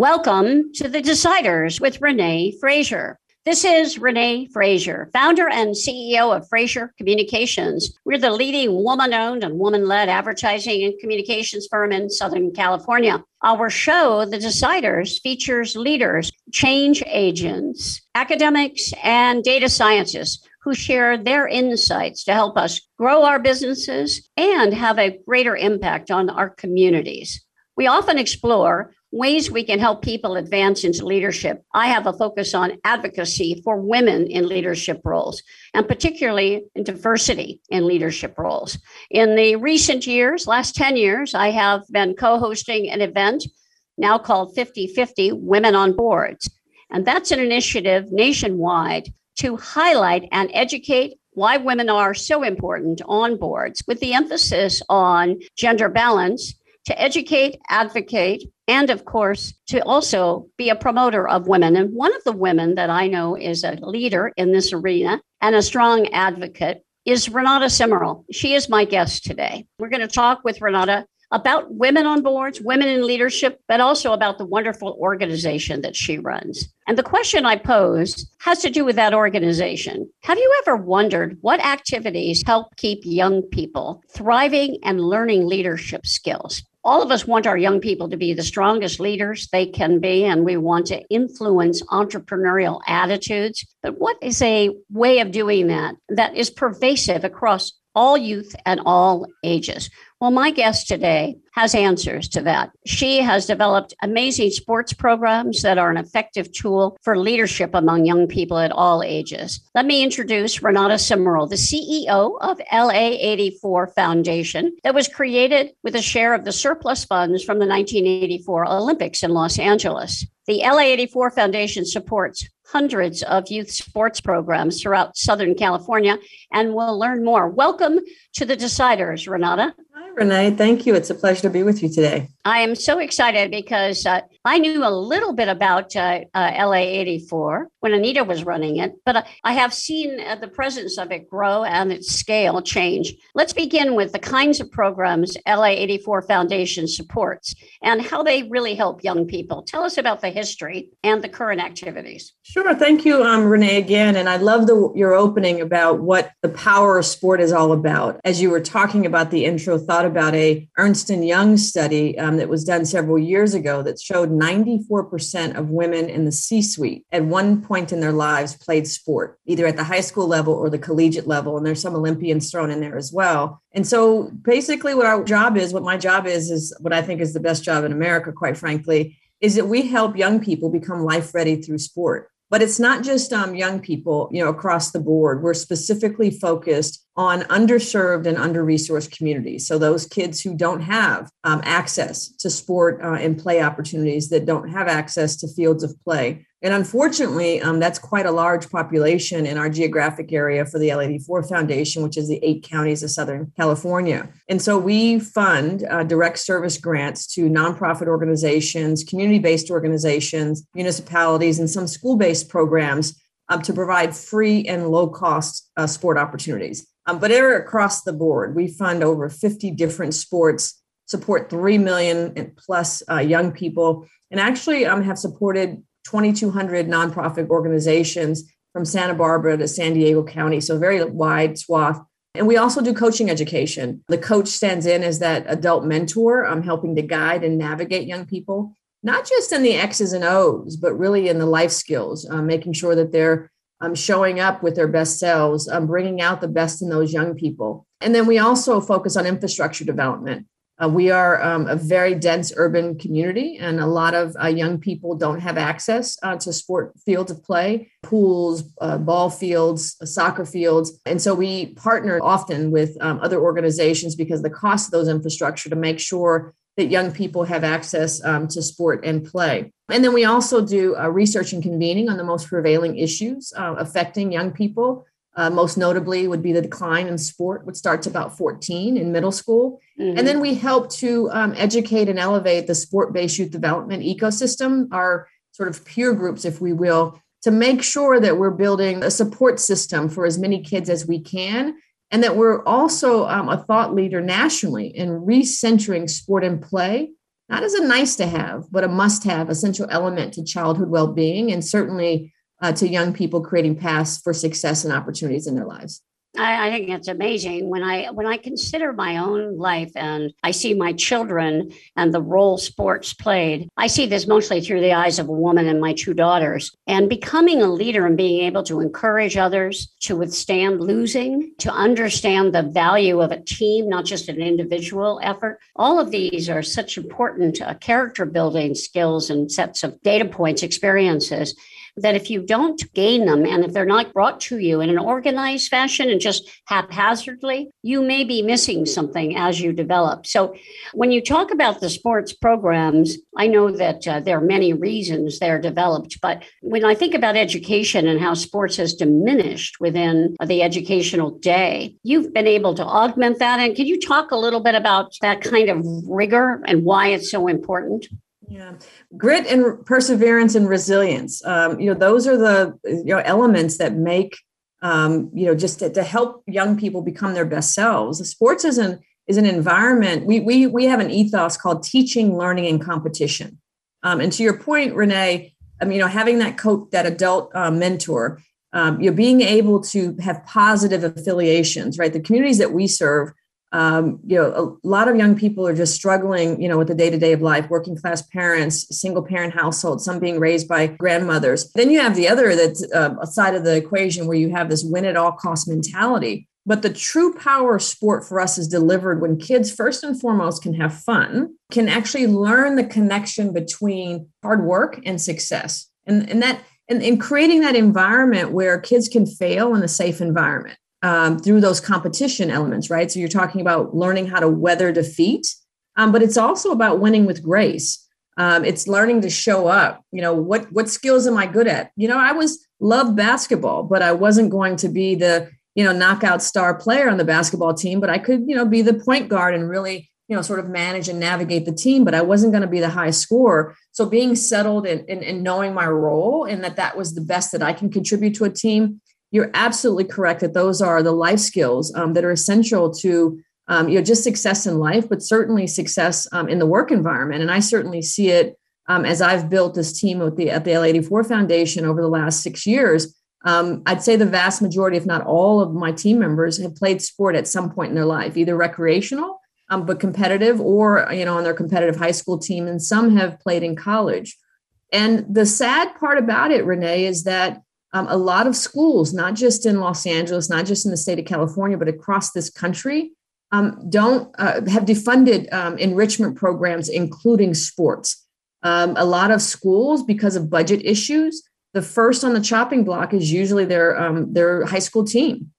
Welcome to the Deciders with Renee Fraser. This is Renee Fraser, founder and CEO of Fraser Communications. We're the leading woman owned and woman led advertising and communications firm in Southern California. Our show, The Deciders, features leaders, change agents, academics, and data scientists who share their insights to help us grow our businesses and have a greater impact on our communities. We often explore ways we can help people advance into leadership. I have a focus on advocacy for women in leadership roles, and particularly in diversity in leadership roles. In the recent years, last 10 years, I have been co hosting an event now called 50 50 Women on Boards. And that's an initiative nationwide to highlight and educate why women are so important on boards with the emphasis on gender balance to educate, advocate, and of course, to also be a promoter of women. And one of the women that I know is a leader in this arena and a strong advocate is Renata Simril. She is my guest today. We're going to talk with Renata about women on boards, women in leadership, but also about the wonderful organization that she runs. And the question I pose has to do with that organization. Have you ever wondered what activities help keep young people thriving and learning leadership skills? All of us want our young people to be the strongest leaders they can be, and we want to influence entrepreneurial attitudes. But what is a way of doing that that is pervasive across all youth and all ages? Well, my guest today has answers to that. She has developed amazing sports programs that are an effective tool for leadership among young people at all ages. Let me introduce Renata Simril, the CEO of LA84 Foundation, that was created with a share of the surplus funds from the 1984 Olympics in Los Angeles. The LA84 Foundation supports hundreds of youth sports programs throughout Southern California, and we'll learn more. Welcome to the Deciders, Renata. Hi, Renee. Thank you. It's a pleasure to be with you today. I am so excited because uh, I knew a little bit about uh, uh, LA 84 when Anita was running it, but I have seen uh, the presence of it grow and its scale change. Let's begin with the kinds of programs LA 84 Foundation supports and how they really help young people. Tell us about the history and the current activities. Sure. Thank you, um, Renee, again. And I love the, your opening about what the power of sport is all about. As you were talking about the intro, thought about a Ernst & Young study um, that was done several years ago that showed 94% of women in the C-suite at one point in their lives played sport, either at the high school level or the collegiate level. And there's some Olympians thrown in there as well. And so basically what our job is, what my job is, is what I think is the best job in America, quite frankly, is that we help young people become life ready through sport. But it's not just um, young people, you know, across the board. We're specifically focused on underserved and under-resourced communities. So those kids who don't have um, access to sport uh, and play opportunities, that don't have access to fields of play, and unfortunately, um, that's quite a large population in our geographic area for the LA84 Foundation, which is the eight counties of Southern California. And so we fund uh, direct service grants to nonprofit organizations, community based organizations, municipalities, and some school based programs um, to provide free and low cost uh, sport opportunities. Um, but ever across the board, we fund over 50 different sports, support 3 million plus uh, young people, and actually um, have supported 2,200 nonprofit organizations from Santa Barbara to San Diego County. So, very wide swath. And we also do coaching education. The coach stands in as that adult mentor, um, helping to guide and navigate young people, not just in the X's and O's, but really in the life skills, um, making sure that they're um, showing up with their best selves, um, bringing out the best in those young people. And then we also focus on infrastructure development. Uh, we are um, a very dense urban community, and a lot of uh, young people don't have access uh, to sport fields of play, pools, uh, ball fields, uh, soccer fields. And so we partner often with um, other organizations because the cost of those infrastructure to make sure that young people have access um, to sport and play. And then we also do uh, research and convening on the most prevailing issues affecting young people. Uh, most notably would be the decline in sport, which starts about 14 in middle school. Mm-hmm. And then we help to um, educate and elevate the sport based youth development ecosystem, our sort of peer groups, if we will, to make sure that we're building a support system for as many kids as we can. And that we're also um, a thought leader nationally in recentering sport and play not as a nice to have, but a must have, essential element to childhood well being and certainly uh, to young people creating paths for success and opportunities in their lives. I, I, think it's amazing when I when I consider my own life and I see my children and the role sports played. I see this mostly through the eyes of a woman and my two daughters. And becoming a leader and being able to encourage others to withstand losing, to understand the value of a team, not just an individual effort. All of these are such important uh, character building skills and sets of data points, experiences that if you don't gain them and if they're not brought to you in an organized fashion and just haphazardly, you may be missing something as you develop. So, when you talk about the sports programs, I know that uh, there are many reasons they're developed, but when I think about education and how sports has diminished within the educational day, you've been able to augment that. And can you talk a little bit about that kind of rigor and why it's so important? Yeah, grit and perseverance and resilience. Um, you know, those are the you know elements that make um, you know just to, to, help young people become their best selves. The Sports is an is an environment. We we we have an ethos called teaching, learning, and competition. Um, and to your point, Renee, I mean, you know, having that coach, that adult uh, mentor, um, you know, being able to have positive affiliations, right? The communities that we serve um, you know a lot of young people are just struggling you know with the day-to-day of life working class parents single parent households some being raised by grandmothers. Then you have the other that's uh, side of the equation where you have this win at all cost mentality. But the true power of sport for us is delivered when kids first and foremost can have fun can actually learn the connection between hard work and success. And, and that and in creating that environment where kids can fail in a safe environment um, through those competition elements, right? So you're talking about learning how to weather defeat, um, but it's also about winning with grace. Um, it's learning to show up. You know, what what skills am I good at? You know, I was loved basketball, but I wasn't going to be the you know knockout star player on the basketball team. But I could you know be the point guard and really you know sort of manage and navigate the team. But I wasn't going to be the high scorer. So being settled and, and, and knowing my role and that that was the best that I can contribute to a team you're absolutely correct that those are the life skills um, that are essential to um, you know just success in life but certainly success um, in the work environment. And i certainly see it um, as i've built this team the at the LA84 foundation over the last six years. Um, i'd say the vast majority if not all of my team members have played sport at some point in their life either recreational um, but competitive or you know on their competitive high school team and some have played in college. And the sad part about it renee is that um, a lot of schools, not just in Los Angeles, not just in the state of California, but across this country, um, don't uh, have defunded um, enrichment programs, including sports. Um, a lot of schools, because of budget issues, the first on the chopping block is usually their um, their high school team,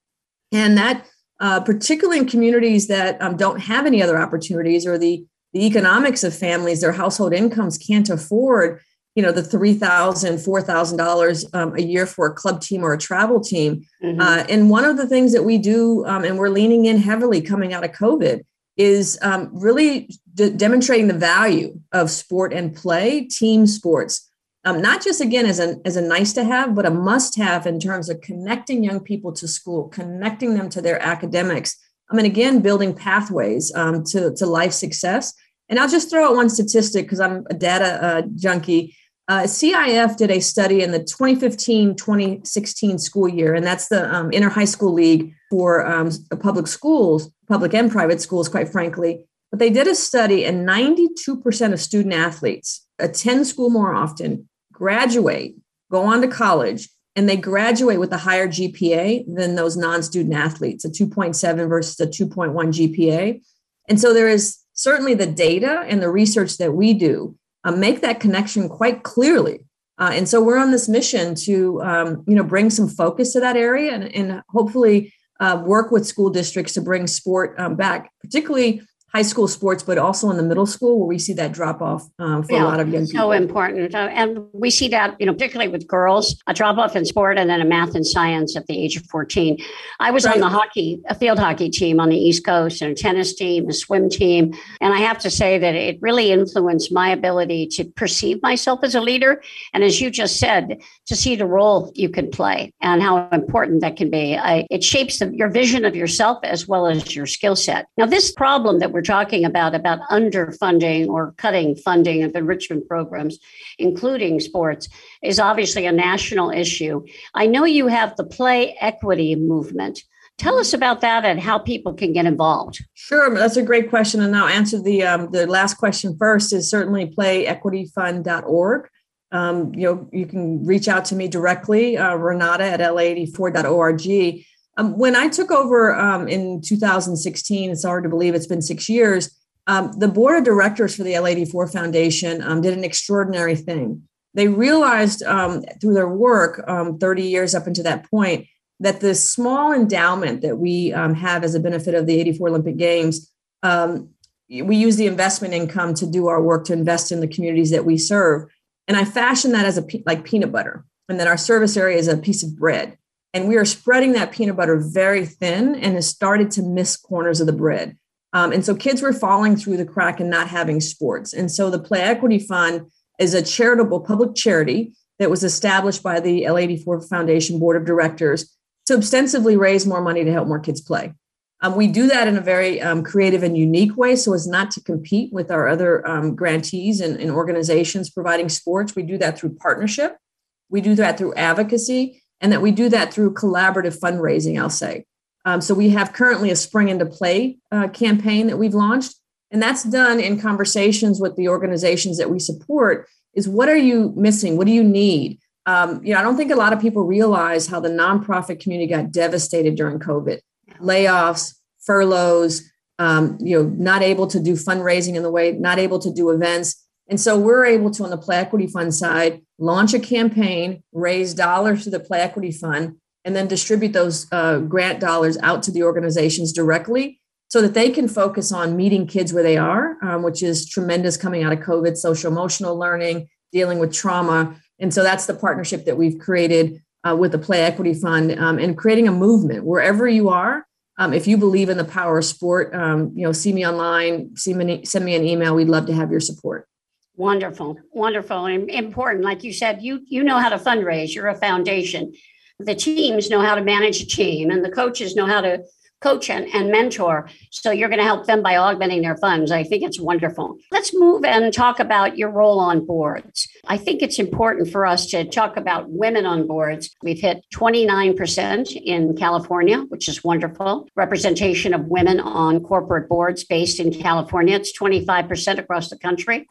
and that uh, particularly in communities that um, don't have any other opportunities or the the economics of families, their household incomes can't afford you know the three thousand four thousand um, dollars a year for a club team or a travel team mm-hmm. uh, and one of the things that we do um, and we're leaning in heavily coming out of covid is um, really d- demonstrating the value of sport and play team sports um, not just again as a, as a nice to have but a must have in terms of connecting young people to school connecting them to their academics i mean again building pathways um, to, to life success and I'll just throw out one statistic because I'm a data uh, junkie. Uh, CIF did a study in the 2015 2016 school year, and that's the um, inter high school league for um, public schools, public and private schools, quite frankly. But they did a study, and 92% of student athletes attend school more often, graduate, go on to college, and they graduate with a higher GPA than those non student athletes, a 2.7 versus a 2.1 GPA. And so there is certainly the data and the research that we do uh, make that connection quite clearly. Uh, and so we're on this mission to, um, you know, bring some focus to that area and, and hopefully uh, work with school districts to bring sport um, back, particularly high school sports, but also in the middle school where we see that drop off um, for yeah, a lot of young people. So important. Uh, and we see that, you know, particularly with girls, a drop off in sport and then a math and science at the age of 14. I was right. on the hockey, a field hockey team on the East Coast and a tennis team, a swim team. And I have to say that it really influenced my ability to perceive myself as a leader. And as you just said, to see the role you can play and how important that can be. I, it shapes the, your vision of yourself as well as your skill set. Now, this problem that we're we're talking about, about underfunding or cutting funding of enrichment programs, including sports, is obviously a national issue. I know you have the play equity movement. Tell us about that and how people can get involved. Sure, that's a great question, and I'll answer the um, the last question first. Is certainly playequityfund.org. Um, you know, you can reach out to me directly, uh, Renata at la84.org. Um, when I took over um, in 2016, it's hard to believe it's been six years. Um, the board of directors for the LA84 Foundation um, did an extraordinary thing. They realized um, through their work, um, 30 years up into that point, that the small endowment that we have as a benefit of the 84 Olympic Games, we use the investment income to do our work to invest in the communities that we serve. And I fashion that as a like peanut butter, and that our service area is a piece of bread and we are spreading that peanut butter very thin and has started to miss corners of the bread. Um, and so kids were falling through the crack and not having sports. And so the Play Equity Fund is a charitable public charity that was established by the LA84 Foundation Board of Directors to ostensibly raise more money to help more kids play. Um, we do that in a very um, creative and unique way so as not to compete with our other um, grantees and, and organizations providing sports. We do that through partnership. We do that through advocacy and that we do that through collaborative fundraising, I'll say. Um, so we have currently a Spring into Play uh, campaign that we've launched, and that's done in conversations with the organizations that we support. Is what are you missing? What do you need? Um, you know, I don't think a lot of people realize how the nonprofit community got devastated during COVID, layoffs, furloughs, um, you know, not able to do fundraising in the way, not able to do events. And so we're able to, on the Play Equity Fund side, launch a campaign, raise dollars to the Play Equity Fund, and then distribute those uh, grant dollars out to the organizations directly so that they can focus on meeting kids where they are, um, which is tremendous coming out of COVID, social emotional learning, dealing with trauma. And so that's the partnership that we've created uh, with the Play Equity Fund um, and creating a movement wherever you are. Um, if you believe in the power of sport, um, you know, see me online, see me, send me an email. We'd love to have your support. Wonderful, wonderful, and important. Like you said, you you know how to fundraise. You're a foundation. The teams know how to manage a team, and the coaches know how to coach and, and mentor. So you're going to help them by augmenting their funds. I think it's wonderful. Let's move and talk about your role on boards. I think it's important for us to talk about women on boards. We've hit 29% in California, which is wonderful. Representation of women on corporate boards based in California. It's 25% across the country.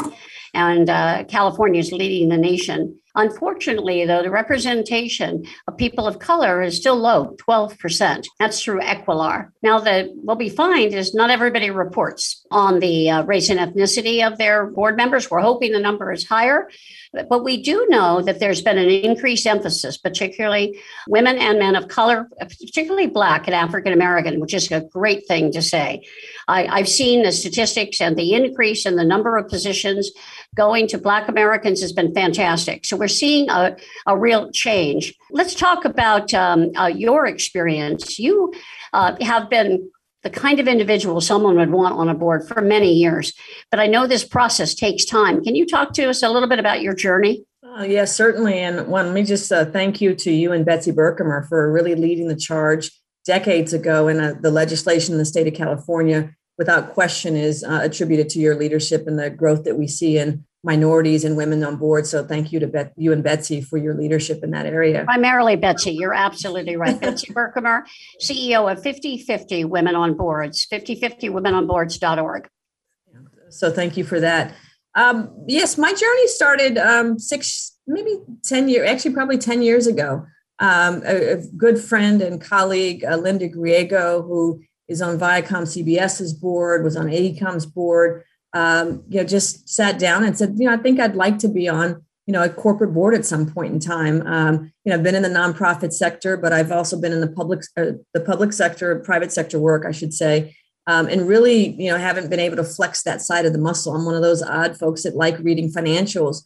And uh, California is leading the nation. Unfortunately, though, the representation of people of color is still low, 12%. That's through Equilar. Now, the, what we find is not everybody reports on the uh, race and ethnicity of their board members. We're hoping the number is higher. But we do know that there's been an increased emphasis, particularly women and men of color, particularly Black and African American, which is a great thing to say. I, have seen the statistics and the increase in the number of positions going to Black Americans has been fantastic. So we're seeing a, a real change. Let's talk about um, uh, your experience. You uh, have been the kind of individual someone would want on a board for many years. But I know this process takes time. Can you talk to us a little bit about your journey? Uh, yes, certainly. And one, let me just uh, thank you to you and Betsy Berkhemer for really leading the charge decades ago in uh, the legislation in the state of California. Without question, is uh, attributed to your leadership and the growth that we see in minorities and women on board. So thank you to Bet- you and Betsy for your leadership in that area. Primarily Betsy, you're absolutely right. Betsy Berkhemer, CEO of 5050 Women on Boards, 5050womenonboards.org. So thank you for that. Um, yes, my journey started um, six, maybe 10 years, actually probably 10 years ago. Um, a, a, good friend and colleague, uh, Linda Griego, who is on Viacom CBS's board, was on AECOM's board, um, you know, just sat down and said, you know, I think I'd like to be on, you know, a corporate board at some point in time. Um, you know, I've been in the nonprofit sector, but I've also been in the public, uh, the public sector, private sector work, I should say, um, and really, you know, haven't been able to flex that side of the muscle. I'm one of those odd folks that like reading financials.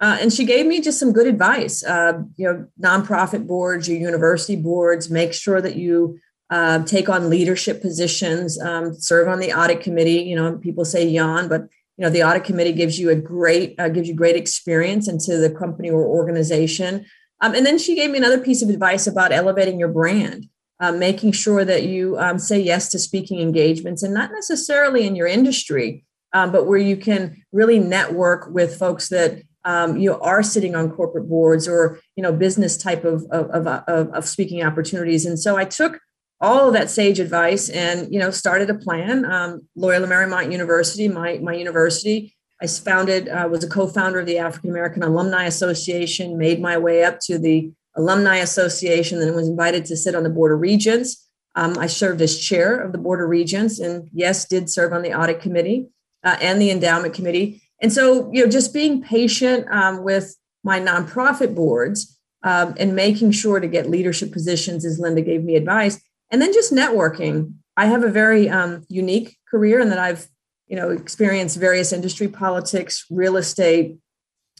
Uh, and she gave me just some good advice. Uh, you know, nonprofit boards, your university boards, make sure that you uh, take on leadership positions, um, serve on the audit committee. You know, people say yawn, but you know the audit committee gives you a great uh, gives you great experience into the company or organization. Um, and then she gave me another piece of advice about elevating your brand. uh, making sure that you um, say yes to speaking engagements and not necessarily in your industry, um, but where you can really network with folks that um, you are sitting on corporate boards or you know business type of of, of, of speaking opportunities. And so I took all of that sage advice and you know started a plan. Um, Loyola Marymount University, my my university. I founded uh, was a co-founder of the African American Alumni Association. Made my way up to the Alumni Association, then was invited to sit on the Board of Regents. Um, I served as chair of the Board of Regents, and yes, did serve on the audit committee uh, and the endowment committee. And so, you know, just being patient um, with my nonprofit boards um, and making sure to get leadership positions, as Linda gave me advice, and then just networking. I have a very um, unique career in that I've, you know, experienced various industry, politics, real estate,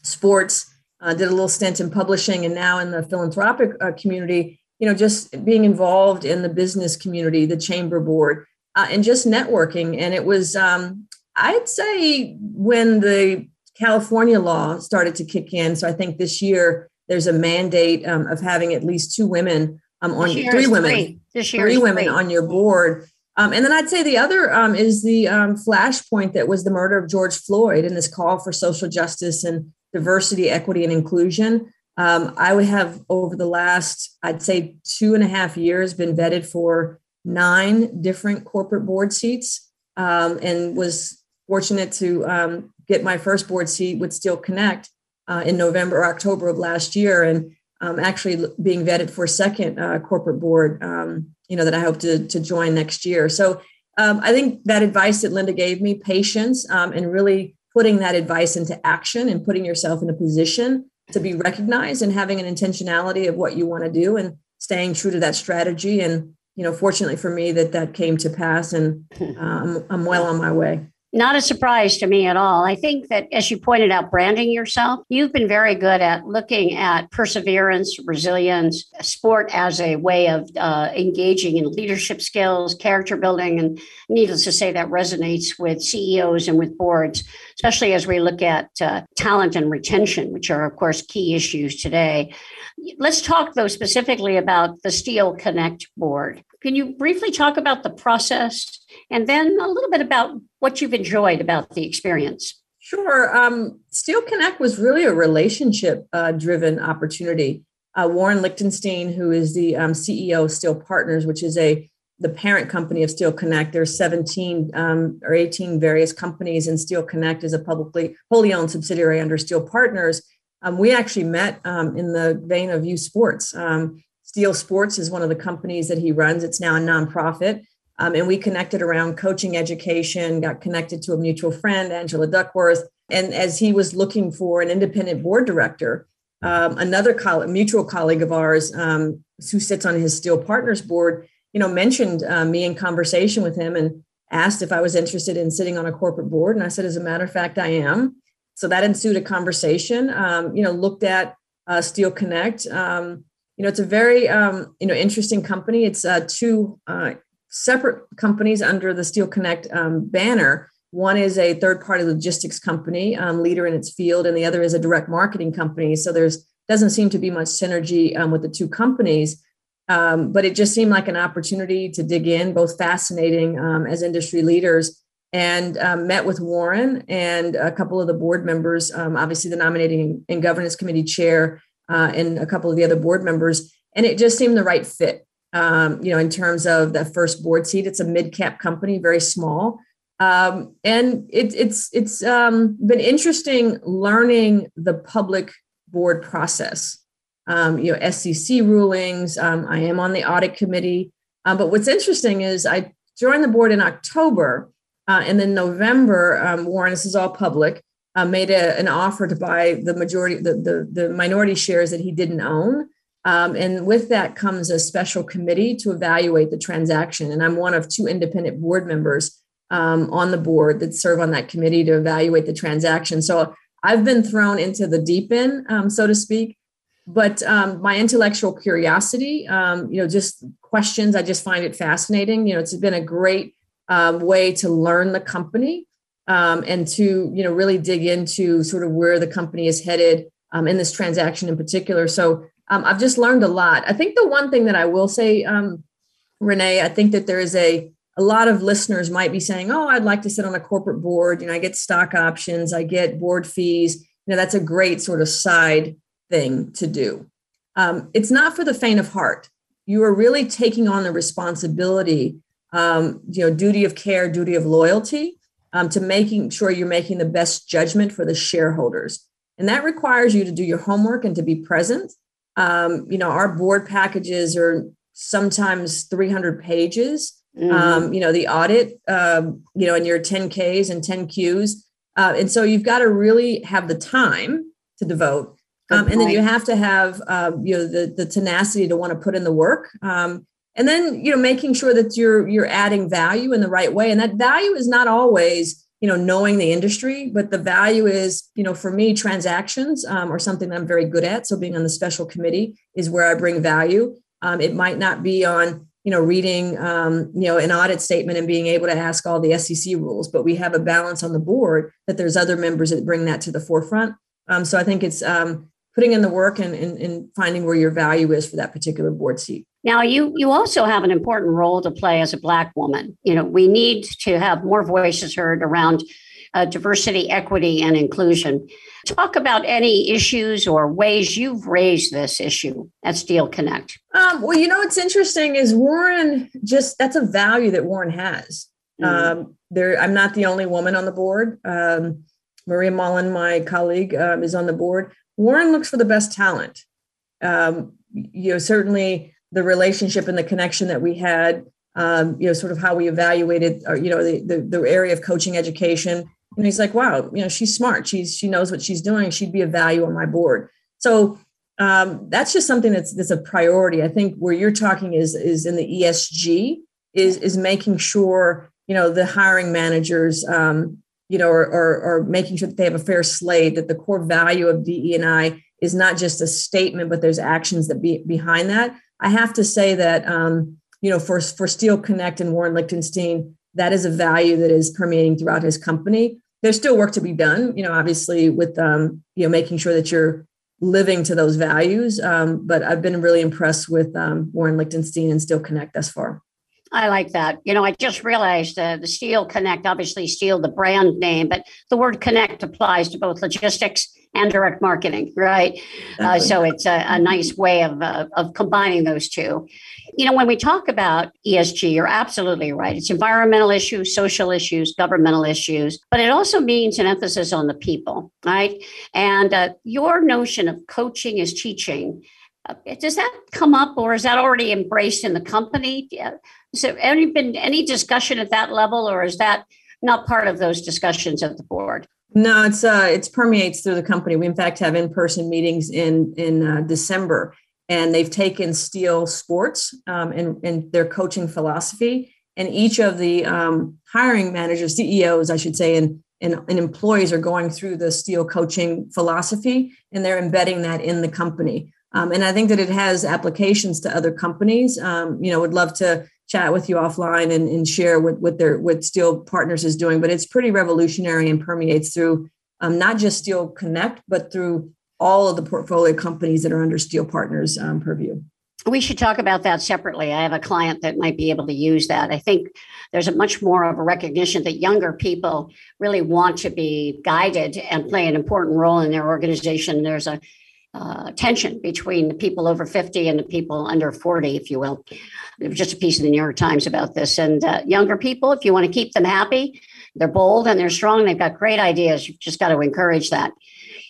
sports. Uh, did a little stint in publishing, and now in the philanthropic uh, community. You know, just being involved in the business community, the chamber board, uh, and just networking. And it was um, I'd say when the California law started to kick in, so I think this year there's a mandate um, of having at least two women um, on three women, three, three women on your board. Um, and then I'd say the other um, is the um, flashpoint that was the murder of George Floyd and this call for social justice and diversity, equity, and inclusion. Um, I would have over the last, I'd say, two and a half years been vetted for nine different corporate board seats um, and was fortunate to um, get my first board seat with Steel Connect uh, in November or October of last year, and um, actually being vetted for a second uh, corporate board. Um, you know that I hope to to join next year. So um, I think that advice that Linda gave me, patience, um, and really putting that advice into action and putting yourself in a position to be recognized and having an intentionality of what you want to do and staying true to that strategy and you know fortunately for me that that came to pass and um, i'm well on my way not a surprise to me at all. I think that, as you pointed out, branding yourself, you've been very good at looking at perseverance, resilience, sport as a way of uh, engaging in leadership skills, character building. And needless to say, that resonates with CEOs and with boards, especially as we look at uh, talent and retention, which are, of course, key issues today. Let's talk, though, specifically about the Steel Connect board. Can you briefly talk about the process and then a little bit about what you've enjoyed about the experience? Sure. Um, Steel Connect was really a relationship uh, driven opportunity. Uh, Warren Lichtenstein, who is the um, CEO of Steel Partners, which is a the parent company of Steel Connect. There's 17 um, or 18 various companies, and Steel Connect is a publicly wholly owned subsidiary under Steel Partners. Um, we actually met um, in the vein of youth sports. Um, Steel Sports is one of the companies that he runs. It's now a nonprofit. Um, and we connected around coaching education, got connected to a mutual friend, Angela Duckworth. And as he was looking for an independent board director, um, another coll- mutual colleague of ours um, who sits on his Steel Partners board, you know, mentioned uh, me in conversation with him and asked if I was interested in sitting on a corporate board. And I said, as a matter of fact, I am. So that ensued a conversation. Um, you know, looked at uh, Steel Connect. Um, you know, it's a very um, you know interesting company. It's uh, two uh, separate companies under the Steel Connect um, banner. One is a third party logistics company, um, leader in its field, and the other is a direct marketing company. So there's doesn't seem to be much synergy um, with the two companies, um, but it just seemed like an opportunity to dig in, both fascinating um, as industry leaders. And um, met with Warren and a couple of the board members, obviously the nominating and governance committee chair, uh, and a couple of the other board members, and it just seemed the right fit um, you know, in terms of the first board seat. It's a mid cap company, very small. Um, and it, it's it's um, been interesting learning the public board process. Um, you know, SEC rulings. Um, I am on the audit committee. Um, but what's interesting is I joined the board in October, uh, and then November. Warren, this is all public. Uh, made a, an offer to buy the majority, the, the the minority shares that he didn't own. Um, and with that comes a special committee to evaluate the transaction. And I'm one of two independent board members um, on the board that serve on that committee to evaluate the transaction. So I've been thrown into the deep end, um, so to speak. But um, my intellectual curiosity, um, you know, just questions, I just find it fascinating. You know, it's been a great um, way to learn the company and to, you know, really dig into sort of where the company is headed in this transaction in particular. So um, I've just learned a lot. I think the one thing that I will say, um, Renee, I think that there is a a lot of listeners might be saying, "Oh, I'd like to sit on a corporate board. You know, I get stock options, I get board fees. You know, that's a great sort of side thing to do." Um, it's not for the faint of heart. You are really taking on the responsibility, um, you know, duty of care, duty of loyalty, um, to making sure you're making the best judgment for the shareholders, and that requires you to do your homework and to be present. Um, you know, our board packages are sometimes 300 pages. Mm-hmm. Um, you know, the audit, um, you know, and your 10Ks and 10Qs. Uh, and so you've got to really have the time to devote. Um, and then you have to have, uh, you know, the, the tenacity to want to put in the work. Um, and then, you know, making sure that you're, you're adding value in the right way. And that value is not always, you know, knowing the industry, but the value is, you know, for me, transactions um, are something that I'm very good at. So being on the special committee is where I bring value. Um, it might not be on you know reading um, you know an audit statement and being able to ask all the SEC rules, but we have a balance on the board that there's other members that bring that to the forefront. Um, so I think it's um, putting in the work and, and, and finding where your value is for that particular board seat. Now, you you also have an important role to play as a Black woman. You know, we need to have more voices heard around uh, diversity, equity, and inclusion. Talk about any issues or ways you've raised this issue at Steel Connect. Um, well, you know, what's interesting is Warren just that's a value that Warren has. Mm. Um, there, I'm not the only woman on the board. Um, Maria Molland, my colleague, um, is on the board. Warren looks for the best talent. Um, you know, certainly the relationship and the connection that we had. Um, you know, sort of how we evaluated, or, you know, the, the the area of coaching education and he's like, wow, you know, she's smart. She's she knows what she's doing. She'd be a value on my board. So um, that's just something that's that's a priority. I think where you're talking is is in the ESG is is making sure you know the hiring managers um, you know are, are, are making sure that they have a fair slate. That the core value of DE and I is not just a statement, but there's actions that be behind that. I have to say that um, you know for for Steel Connect and Warren Lichtenstein, that is a value that is permeating throughout his company there's still work to be done you know obviously with um, you know making sure that you're living to those values um, but i've been really impressed with um, warren lichtenstein and steel connect thus far I like that. You know, I just realized uh, the Steel Connect, obviously Steel, the brand name, but the word connect applies to both logistics and direct marketing, right? Uh, so it's a, a, nice way of, uh, of combining those two. You know, when we talk about ESG, you're absolutely right. It's environmental issues, social issues, governmental issues, but it also means an emphasis on the people, right? And uh, your notion of coaching is teaching. Uh, does that come up or is that already embraced in the company? Has there any been any discussion at that level or is that not part of those discussions at the board? No, it's uh, it's permeates through the company. We in fact have in-person meetings in in uh, December and they've taken Steel Sports um, and, and their coaching philosophy. And each of the um, hiring managers, CEOs, I should say, and, and, and, employees are going through the Steel coaching philosophy and they're embedding that in the company. Um, and I think that it has applications to other companies. Um, you know, would love to chat with you offline and, and share what, what their what Steel Partners is doing. But it's pretty revolutionary and permeates through um, not just Steel Connect, but through all of the portfolio companies that are under Steel Partners um, purview. We should talk about that separately. I have a client that might be able to use that. I think there's a much more of a recognition that younger people really want to be guided and play an important role in their organization. There's a uh, tension between the people over 50 and the people under 40, if you will. Just a piece in the New York Times about this. And uh, younger people, if you want to keep them happy, they're bold and they're strong, they've got great ideas. You've just got to encourage that.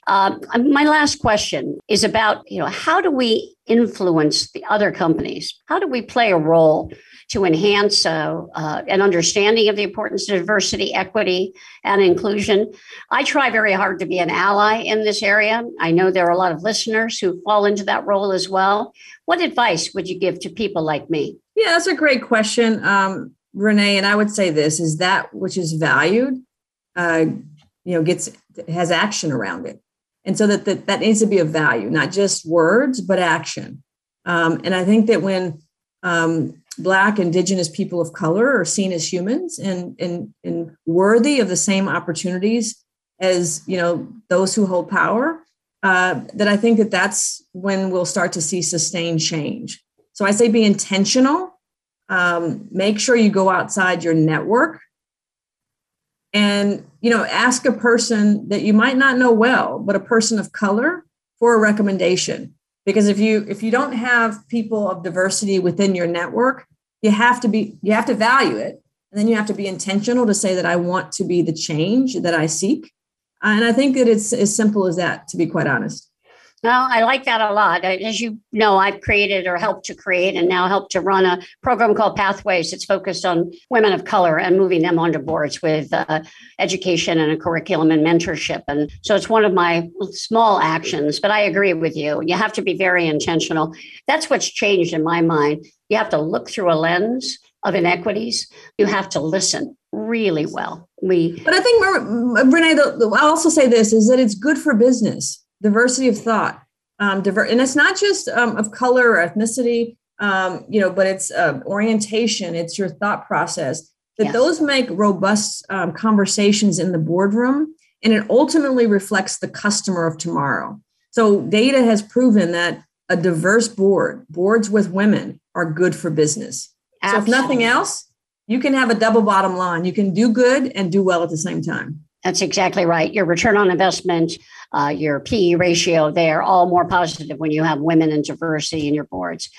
Um, my last question is about you know how do we influence the other companies? How do we play a role to enhance uh, uh, an understanding of the importance of diversity, equity, and inclusion? I try very hard to be an ally in this area. I know there are a lot of listeners who fall into that role as well. What advice would you give to people like me? Yeah, that's a great question, um, Renee. And I would say this: is that which is valued, uh, you know, gets has action around it and so that, that that needs to be of value not just words but action um, and i think that when um, black indigenous people of color are seen as humans and, and and worthy of the same opportunities as you know those who hold power. Uh, that i think that that's when we'll start to see sustained change. So i say be intentional. Um, make sure you go outside your network. And you know ask a person that you might not know well but a person of color for a recommendation because if you if you don't have people of diversity within your network you have to be you have to value it. And then you have to be intentional to say that i want to be the change that i seek. And i think that it's as simple as that to be quite honest well, I like that a lot. As you know, I've created or helped to create and now help to run a program called Pathways. It's focused on women of color and moving them onto boards with uh, education and a curriculum and mentorship. And so it's one of my small actions, but I agree with you. You have to be very intentional. That's what's changed in my mind. You have to look through a lens of inequities. You have to listen really well. We, but I think Renee, I'll also say this: is that it's good for business diversity of thought, um, diver- and it's not just um, of color or ethnicity, um, you know, but it's uh, orientation, it's your thought process. That yes. those make robust um, conversations in the boardroom, and it ultimately reflects the customer of tomorrow. So data has proven that a diverse board, boards with women, are good for business. Absolutely. So if nothing else, you can have a double bottom line. You can do good and do well at the same time. That's exactly right. Your return on investment, uh, your PE ratio, they're all more positive when you have women and diversity in your boards.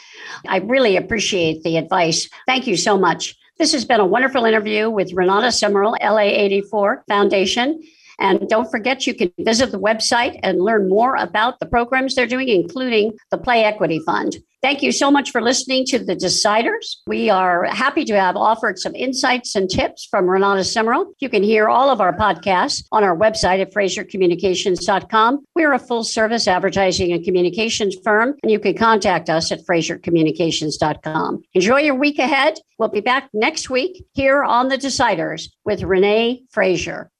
I really appreciate the advice. Thank you so much. This has been a wonderful interview with Renata Simril, LA84 Foundation. And don't forget, you can visit the website and learn more about the programs they're doing, including the Play Equity Fund. Thank you so much for listening to The Deciders. We are happy to have offered some insights and tips from Renata Simril. You can hear all of our podcasts on our website at FraserCommunications.com. We're a full service advertising and communications firm, and you can contact us at FraserCommunications.com. Enjoy your week ahead. We'll be back next week here on The Deciders with Renee Fraser.